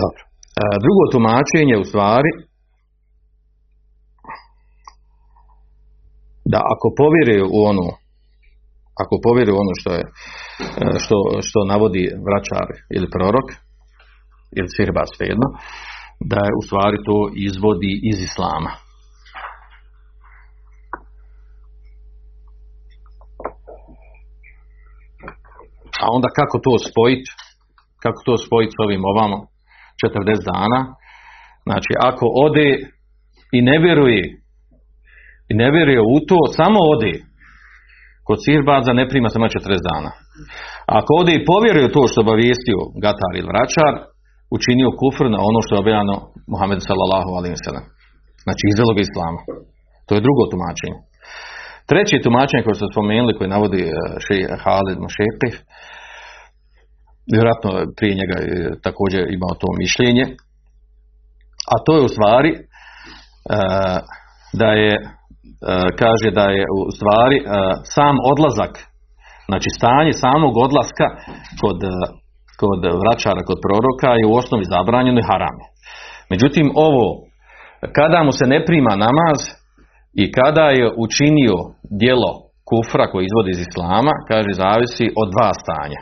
Dobro. drugo tumačenje u stvari da ako povjeruju u ono ako povjeruju ono što je e, što, što navodi vraćar ili prorok ili sirba svejedno da je u stvari to izvodi iz islama. A onda kako to spojiti kako to spojiti s ovim ovamo 40 dana? Znači ako ode i ne vjeruje i ne vjeruje u to, samo ode. Kod sirbaza ne prima samo 40 dana. Ako ode i povjeruje to što obavijestio Gatar ili Vračar, učinio kufr na ono što je objavljeno Muhammed sallallahu alaihi sallam. Znači izvelo ga islama. To je drugo tumačenje. Treće tumačenje koje ste spomenuli, koje navodi e, še Halid Mošekih, vjerojatno prije njega također imao to mišljenje, a to je u stvari e, da je kaže da je u stvari e, sam odlazak, znači stanje samog odlaska kod, e, kod vraćara, kod proroka je u osnovi zabranjeno i haram. Međutim, ovo, kada mu se ne prima namaz i kada je učinio djelo kufra koji izvodi iz islama, kaže, zavisi od dva stanja.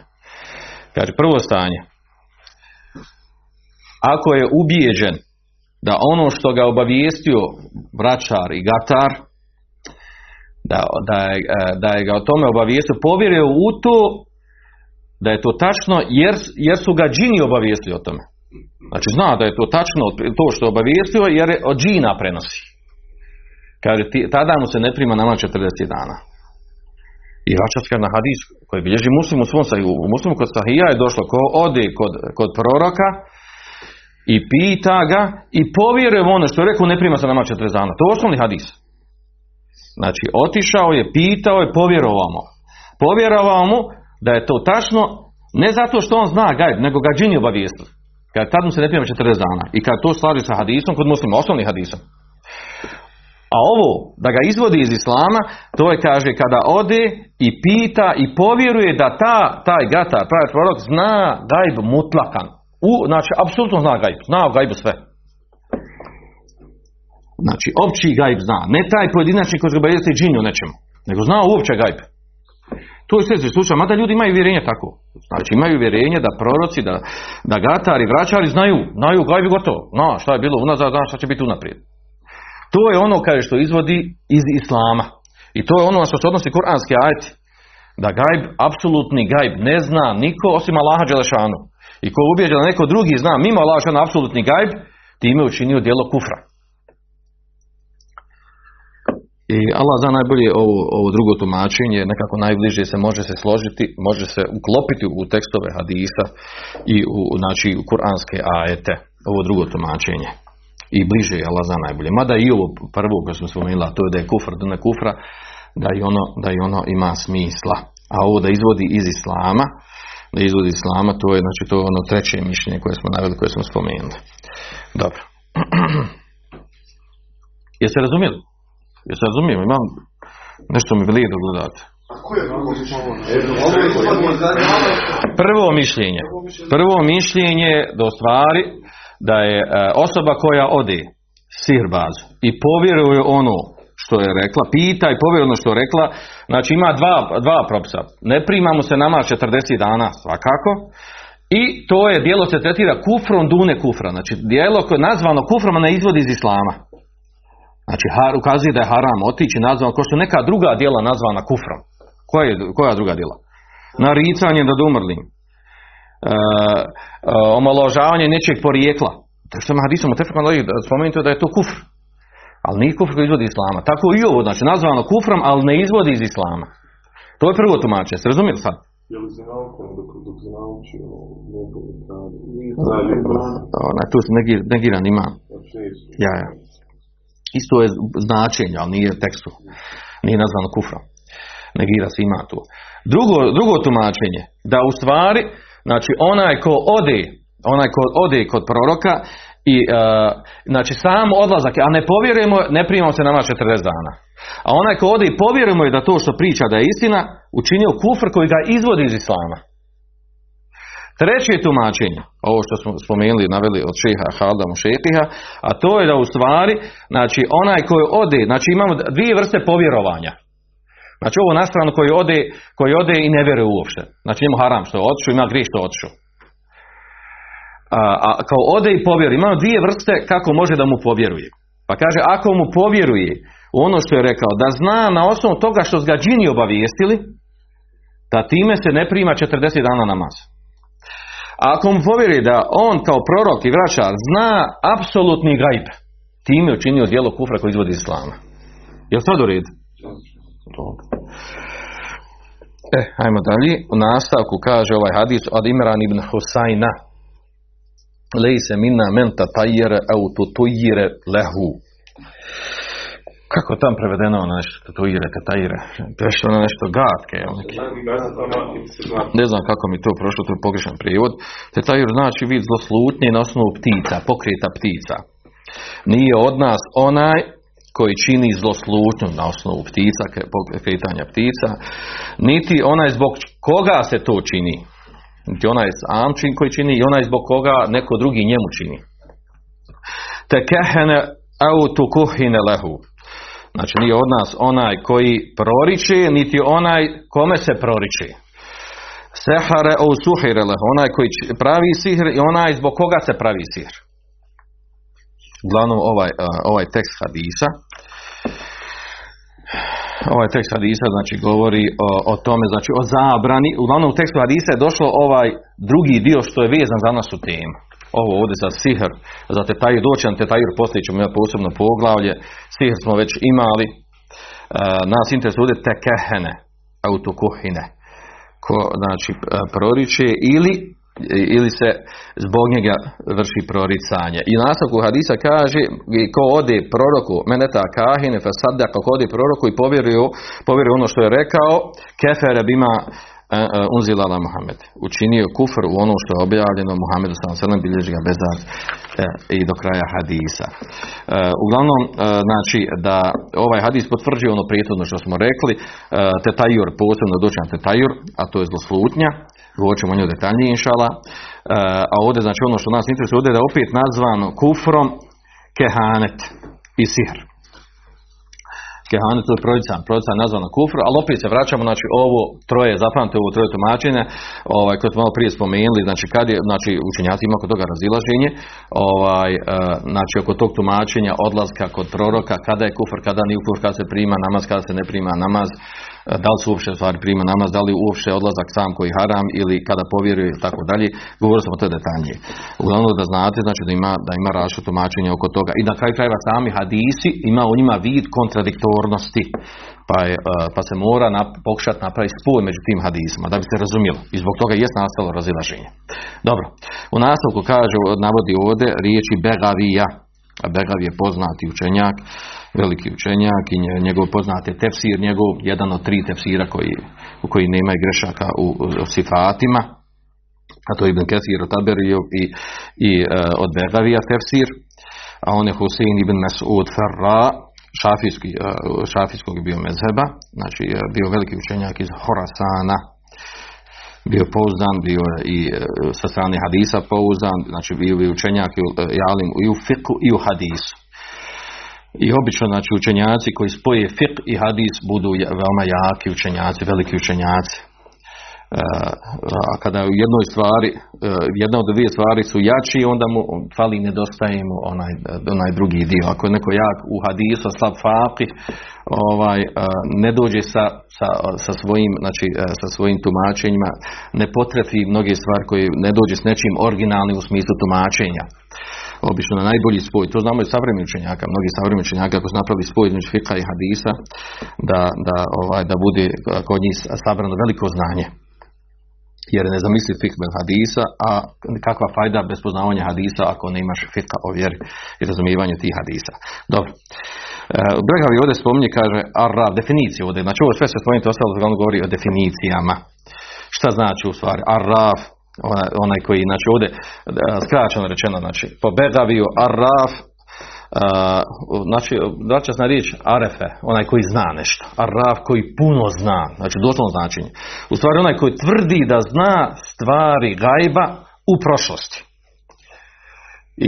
Kaže, prvo stanje, ako je ubijeđen da ono što ga obavijestio vraćar i gatar, da, da, je, e, da je ga o tome obavijestio, povjerio u to da je to tačno jer, jer su ga džini obavijestili o tome. Znači zna da je to tačno to što je obavijestio jer je od džina prenosi. Kaže, tada mu se ne prima nama 40 dana. I vraćaš na hadis koji bilježi muslim u svom sahiju. U muslimu kod sahija je došlo ko ode kod, kod proroka i pita ga i povjeruje ono što je rekao ne prima se nama 40 dana. To je osnovni hadis. Znači, otišao je, pitao je, povjerovao mu. Povjerovao mu da je to tačno, ne zato što on zna gajb, nego ga džini obavijestili. Kad tad mu se ne prima 40 dana. I kad to slaže sa hadisom, kod muslima, osnovni hadisom. A ovo, da ga izvodi iz islama, to je kaže kada ode i pita i povjeruje da ta, taj gatar, taj prorok zna gajb mutlakan. U, znači, apsolutno zna gajb. Zna o gajbu sve. Znači, opći gajb zna. Ne taj pojedinačni koji ga džini o nečemu. Nego zna uopće gajb. To je sve slučaj, mada ljudi imaju vjerenje tako. Znači imaju vjerenje da proroci, da, da gatari, vraćari znaju, znaju gajbi gotovo. Zna šta je bilo unazad, zna šta će biti unaprijed. To je ono kaže što izvodi iz islama. I to je ono na što se odnosi kuranski ajti. Da gajb, apsolutni gajb, ne zna niko osim Allaha Đelešanu. I ko ubjeđa da neko drugi zna mimo Allaha apsolutni gajb, time učinio djelo kufra. I Allah zna najbolje ovo, ovo drugo tumačenje, nekako najbliže se može se složiti, može se uklopiti u tekstove hadisa i u, znači, u kuranske ajete, ovo drugo tumačenje. I bliže je Allah zna najbolje. Mada i ovo prvo koje smo spomenuli, to je da je kufr, da ne kufra, da i, ono, da i ono ima smisla. A ovo da izvodi iz islama, da izvodi iz islama, to je, znači, to je ono treće mišljenje koje smo naveli, koje smo spomenuli. Dobro. Jeste razumjeli? Jeste razumijemo, imam nešto mi da gledate. Prvo mišljenje. Prvo mišljenje da u stvari da je e, osoba koja ode sirbazu i povjeruje ono što je rekla, pita i povjeruje ono što je rekla, znači ima dva, dva propisa. Ne primamo se nama 40 dana svakako i to je dijelo se tretira kufrom dune kufra. Znači dijelo koje je nazvano kufrom ne izvodi iz islama. Znači, har, ukazuje da je haram otići nazvan, kao što neka druga djela nazvana kufrom. Koja, je, koja druga djela? Naricanje nad umrlim. E, e, omaložavanje nečeg porijekla. To što ima hadisom spomenuto da je to kufr. Ali nije kufr koji izvodi iz islama. Tako i ovo, znači nazvano kufrom, ali ne izvodi iz islama. To je prvo tumačenje. Ste razumijeli sad? Se se Onaj, tu se negir, negiran ima. Znači, Ja, ja. Isto je značenje, ali nije tekstu. Nije nazvano kufrom. Negira se ima tu. Drugo, drugo tumačenje, da u stvari, znači onaj ko ode, onaj ko ode kod proroka i e, znači sam odlazak, a ne povjerujemo, ne primamo se nama 40 dana. A onaj ko ode i povjerujemo je da to što priča da je istina, učinio kufr koji ga izvodi iz islama. Treće tumačenje, ovo što smo spomenuli, naveli od šeha Halda Mušetiha, a to je da u stvari, znači onaj koji ode, znači imamo dvije vrste povjerovanja. Znači ovo na stranu koji ode, koji ode i ne vjeruje uopšte. Znači njemu haram što je otišao, ima grijeh što je. A, a kao ode i povjeruje, imamo dvije vrste kako može da mu povjeruje. Pa kaže, ako mu povjeruje u ono što je rekao, da zna na osnovu toga što su ga džini obavijestili, da time se ne prima 40 dana namaz. A ako mu povjeri da on kao prorok i vraćar zna apsolutni gajb, time je učinio djelo kufra koji izvodi iz islama. Je li to do red? Dobro. E, ajmo dalje. U nastavku kaže ovaj hadis od Imran ibn Husayna. Lejse minna men tatajere au tutujire lehu. Kako tam prevedeno ono nešto tatuire, je što ono nešto gatke, jel? Ne znam kako mi to prošlo, to je pogrešan prijevod. Tetajir znači vid zloslutnje na osnovu ptica, pokreta ptica. Nije od nas onaj koji čini zloslutnju na osnovu ptica, kretanja ptica, niti onaj zbog koga se to čini. Niti onaj amčin koji čini i onaj zbog koga neko drugi njemu čini. Te kehene autu kuhine lehu. Znači nije od nas onaj koji proriče, niti onaj kome se proriče. Sehare o suhire lehu. Onaj koji pravi sihr i onaj zbog koga se pravi sihr. Uglavnom ovaj, ovaj tekst hadisa ovaj tekst hadisa znači govori o, o tome, znači o zabrani, uglavnom u tekstu hadisa je došlo ovaj drugi dio što je vezan za našu temu. Ovo ovdje za sihr, za tetajir, doći na tetajir, poslije ćemo imati posebno poglavlje, sihr smo već imali, e, nas interesuje ovdje tekehene, autokuhine, ko znači proriče ili ili se zbog njega vrši proricanje. I nastavku hadisa kaže ko ode proroku meneta kahine fa sadda kako ode proroku i povjeruje, povjeruje ono što je rekao kefere bima e, e, unzila ala Muhammed. Učinio kufr u ono što je objavljeno Muhammedu sallallahu bilježi ga bezar e, i do kraja hadisa. E, uglavnom, e, znači da ovaj hadis potvrđuje ono prijetodno što smo rekli, e, tetajur, posebno doći na tetajur, a to je zloslutnja, govorit ćemo o detaljnije inšala, e, a ovdje znači ono što nas interesuje ovdje je da opet nazvano kufrom kehanet i sihr. Kehanet prodica, prodica je nazvana kufr, ali opet se vraćamo, znači ovo troje, zapamte ovo troje tumačenja, ovaj, koje smo malo prije spomenuli, znači kad je, znači učenjaci ima kod toga razilaženje, ovaj, e, znači oko tog tumačenja odlaska kod proroka, kada je kufr, kada nije kufr, kada se prima namaz, kada se ne prima namaz, da li su uopće stvari prima namaz, da li uopće odlazak sam koji haram ili kada povjeruje i tako dalje, govorili smo to detaljnije. Uglavnom da znate, znači da ima, da ima različito tumačenje oko toga i na kraju krajeva sami hadisi ima u njima vid kontradiktornosti, pa, je, e, pa se mora nap, pokušati napraviti spoj među tim hadisima, da bi se razumjelo. I zbog toga jest nastalo razilaženje. Dobro, u nastavku kaže, navodi ovdje riječi Begavija, Begav je poznati učenjak, veliki učenjak i njegov poznati tefsir, njegov jedan od tri tefsira koji, u koji nema grešaka u, u sifatima, a to je Ibn Kesir od Taberiju i, i e, od Begavija tefsir, a on je Husein ibn Mas'ud Farra, šafijski, e, šafijskog bio mezheba, znači e, bio veliki učenjak iz Horasana, bio pouzdan, bio i e, sa strane hadisa pouzdan, znači bio je učenjak i alim i u fiku i u hadisu. I obično znači učenjaci koji spoje fik i hadis budu veoma jaki učenjaci, veliki učenjaci. A kada u jednoj stvari, jedna od dvije stvari su jači, onda mu fali nedostaje mu onaj, onaj drugi dio. Ako je neko jak u hadisu, slab faqih, ovaj, ne dođe sa, sa, sa, svojim, znači, sa svojim tumačenjima, ne potrefi mnoge stvari koje ne dođe s nečim originalnim u smislu tumačenja obično na najbolji spoj. To znamo i savremeni učenjaka, mnogi savremeni učenjaka ako su napravili spoj između fika i hadisa, da, da, ovaj, da bude kod njih sabrano veliko znanje jer ne zamisli fik bez hadisa, a kakva fajda bez poznavanja hadisa ako ne imaš fika o vjeri i razumijevanju tih hadisa. Dobro. E, Bregavi ovdje spominje, kaže, arra, definicija ovdje, znači ovo sve se spominje, to ostalo on govori o definicijama. Šta znači u stvari? Arraf, onaj, onaj koji, znači ovdje, e, skraćeno rečeno, znači, po Begaviju, arraf, Uh, znači, vraća na riječ arefe, onaj koji zna nešto, araf koji puno zna, znači doslovno značenje. U stvari onaj koji tvrdi da zna stvari gajba u prošlosti.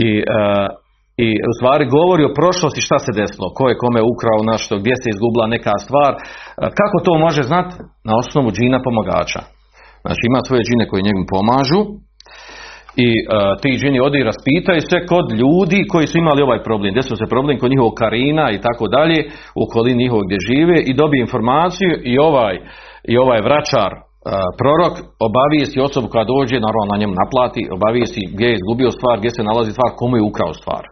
I, uh, i u stvari govori o prošlosti šta se desilo, ko je kome ukrao nešto, gdje se izgubila neka stvar. Uh, kako to može znati? Na osnovu džina pomagača. Znači ima svoje džine koje njemu pomažu, i uh, ti džini odi i raspitaju se kod ljudi koji su imali ovaj problem. Desio se problem kod njihovog karina i tako dalje, u okolini njihovog gdje žive i dobije informaciju i ovaj, i ovaj vračar uh, prorok obavijesti osobu koja dođe, naravno na njemu naplati, obavijesti gdje je izgubio stvar, gdje se nalazi stvar, komu je ukrao stvar.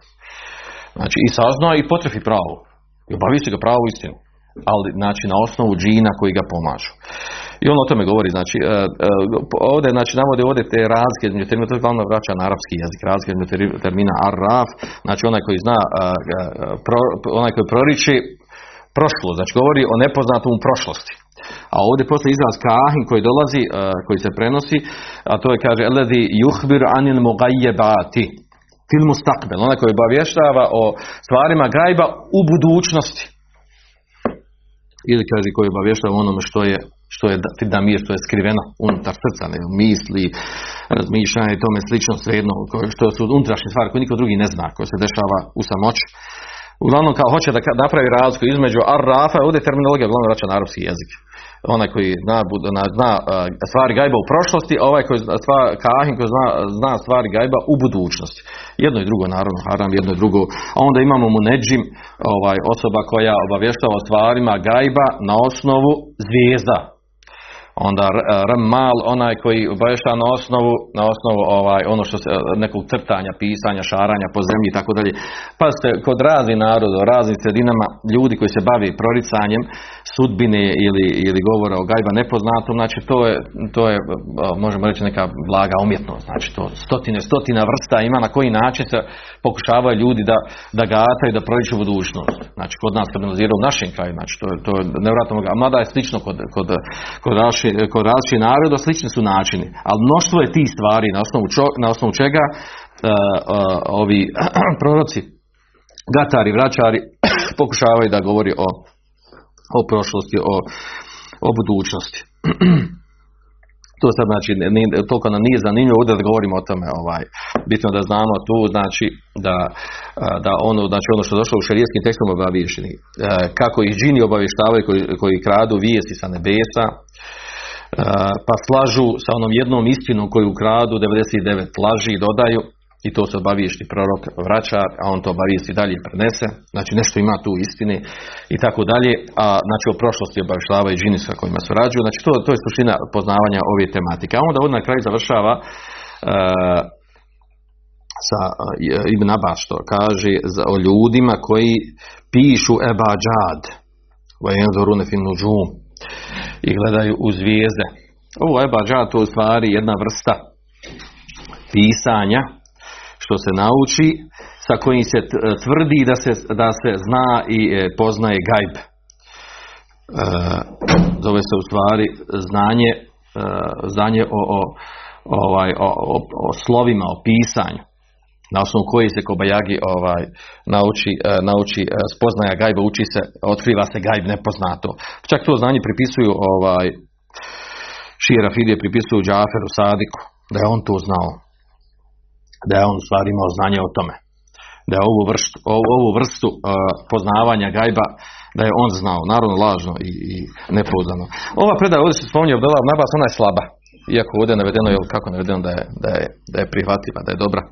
Znači i sazna i potrefi pravo. I obavijesti ga pravu istinu. Ali znači na osnovu džina koji ga pomažu. I on o tome govori, znači, uh, uh, ovdje, znači, navode ovdje te razlike između termina, to je glavno vraća na arapski jezik, razlike između termina arraf, znači onaj koji zna, pro, onaj koji proriči prošlo, znači govori o nepoznatom prošlosti. A ovdje postoji izraz kahin koji dolazi, koji se prenosi, a to je kaže, eledi juhbir anil mugajjebati, fil mustakbel, onaj koji obavještava o stvarima gajba u budućnosti. Ili kaže koji obavještava onome što je što je fidamir, što je skriveno unutar srca, ne, misli, razmišljanje i tome slično, svejedno, što su unutrašnje stvari koje niko drugi ne zna, koje se dešava u samoći. Uglavnom kao hoće da napravi razliku između ar-rafa, ovdje je terminologija uglavnom vraća na arapski jezik. Onaj koji zna, zna stvari gajba u prošlosti, a ovaj koji zna, kahin koji zna, zna stvari gajba u budućnosti. Jedno i drugo naravno haram, jedno i drugo. A onda imamo mu neđim, ovaj, osoba koja obavještava o stvarima gajba na osnovu zvijezda, onda ramal onaj koji obavješta na osnovu na osnovu ovaj ono što se nekog crtanja, pisanja, šaranja po zemlji i tako dalje. Pa ste kod raznih naroda, raznim sredinama ljudi koji se bavi proricanjem sudbine ili, ili govora o gajba nepoznatom, znači to je, to je možemo reći neka blaga umjetnost, znači to stotine, stotina vrsta ima na koji način se pokušavaju ljudi da, da gataju, da proriču budućnost. Znači kod nas kad u našem kraju, znači to, to je nevjerojatno, a mada je slično kod, kod, kod različitih kod različitih naroda slični su načini, ali mnoštvo je tih stvari na osnovu, čo- na osnovu čega e, e, ovi proroci, gatari, vraćari pokušavaju da govori o, o prošlosti, o, o budućnosti. to sad znači, toliko nam nije zanimljivo ovdje da govorimo o tome, ovaj, bitno da znamo tu, znači, da, da ono, znači ono što došlo u šerijskim tekstom obavješteni, e, kako ih džini obavještavaju koji, koji kradu vijesti sa nebesa, pa slažu sa onom jednom istinom koju kradu, 99 laži dodaju, i to se obaviješti prorok vraća, a on to obavijesti dalje prenese, znači nešto ima tu istine i tako dalje, a znači o prošlosti obavještavaju džini sa kojima surađuju, znači to, to je suština poznavanja ove tematike. A onda ovdje na kraju završava e, sa e, Ibn Abbas što kaže o ljudima koji pišu ebadžad vajenzorune fin nuđum i gledaju u zvijezde. Ovo ebadžad to je u stvari jedna vrsta pisanja što se nauči sa kojim se tvrdi da se, da se zna i e, poznaje gajb. E, zove se u stvari znanje, e, znanje o, o, ovaj, o, o, o slovima, o pisanju na osnovu koji se Kobajagi ovaj, nauči, e, nauči e, spoznaja gajba, uči se, otkriva se gajb nepoznato. Čak to znanje pripisuju ovaj, Šira Fidije pripisuju Džaferu Sadiku, da je on to znao da je on u imao znanje o tome. Da je ovu vrstu, ovu, vrstu uh, poznavanja gajba, da je on znao, naravno lažno i, i nepouzdano. Ova predaja ovdje se spominje Abdullah ibn Abbas, ona je slaba. Iako ovdje je navedeno, jel, kako navedeno da je, da je, da je prihvatljiva, da je dobra.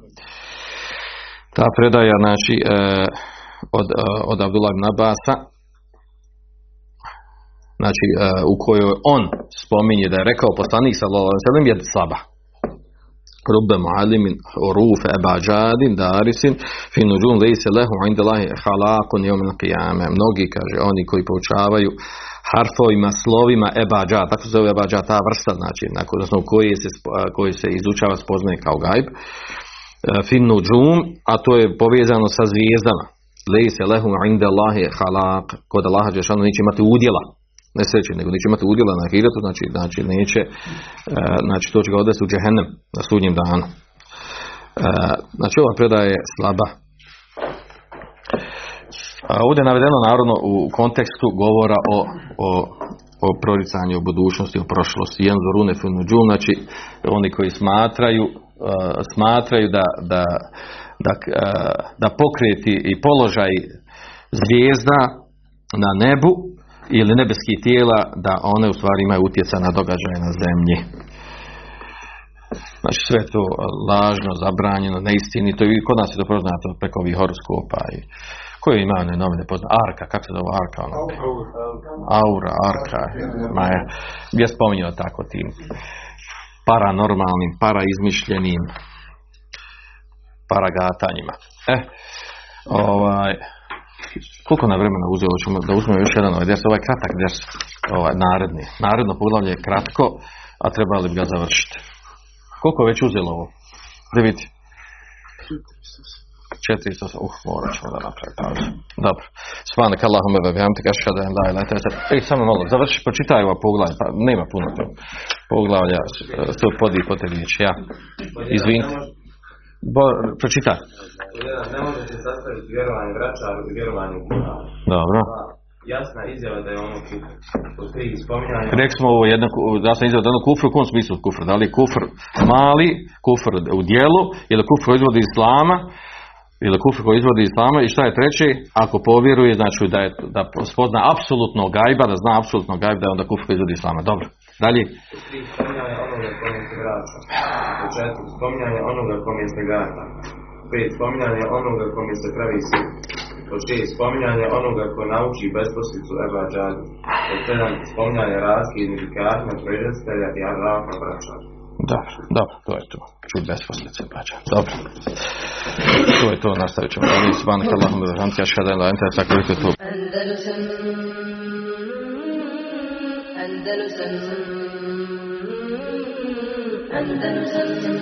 Ta predaja znači e, od, e, od Abdullah Nabasa znači e, u kojoj on spominje da je rekao poslanik sallallahu alejhi ve sellem je saba. Rubbe muallimin uruf abajadin darisin fi laysa lahu inda lahi khalaqun yawm al-qiyamah. Mnogi kaže oni koji poučavaju harfovima, slovima ebađa, tako se zove ebađa ta vrsta znači, na odnosno koje se, koje se izučava spoznaje kao gajb fin nuđum, a to je povezano sa zvijezdama. Lejse lehu inda Allahi halak, kod Allaha Đešanu neće imati udjela, ne sreće, nego neće imati udjela na hiratu, znači, znači neće, e, znači to će ga odvesti u džehennem na sudnjem danu. E, znači ova predaja je slaba. A ovdje je navedeno naravno u kontekstu govora o, o, o proricanju, o budućnosti, o prošlosti. Jedan zorune znači oni koji smatraju, smatraju da, da, da, e, da pokreti i položaj zvijezda na nebu ili nebeskih tijela da one u stvari imaju utjecaj na događaje na zemlji. Znači sve to lažno, zabranjeno, neistinito i kod nas je to poznato preko ovih horoskopa i koje ima one novine poznate. Arka, kako se zove Arka? Ono? Aura, Arka. Ma je, gdje spominjao tako tim paranormalnim, paraizmišljenim paragatanjima. E, ovaj, koliko nam vremena uzelo ćemo da uzmemo još jedan ovaj ders, ovaj kratak ders, ovaj naredni. Naredno poglavlje je kratko, a trebali bi ga završiti. Koliko već uzelo ovo? Da vidi. 400, uh, morat ćemo da napravimo pauzu. Dobro. Svane, Allahumma wa bihamdika ashhadu an la ilaha illa anta Ej, samo malo, završi, pročitaj ova poglavlja, pa nema puno to. Poglavlja, sto podi po te riječi, ja. Izvinite. Bo, pročitaj. Ne može se sastaviti vjerovanje vraćaru i vjerovanje u Kur'an. Dobro. Jasna izjava da je ono kufr. Spominjanje. Rekli smo ovo jedno, da sam izveo da ono kufr, u kom smislu kufr? Da li je kufr mali, kufr u dijelu, ili kufr izvodi iz islama, ili kufr koji izvodi iz islama, i šta je treće? Ako povjeruje, znači da, je, da spozna apsolutno gajba, da zna apsolutno gajba, da je onda kufr koji izvodi iz islama. Dobro. Dalje. Spominjanje onoga kome se vraća. Četiri spominjanje onoga kome se gata. Pet spominjanje onoga kome se pravi sin. Pod šest spominjanje onoga ko nauči besposlicu Eba Džadu. Pod sedam spominjanje razlike između kazna, proizvoditelja i arrafa vraća. Dobro, dobro, to je to. Čut besposlice, braća. Dobro. To je to, nastavit ćemo. Dalje, subhanak Allahumma wa bihamdika ashhadu an la ilaha illa anta astaghfiruka wa atubu Andalusam Andalusam Andalusam Andalusam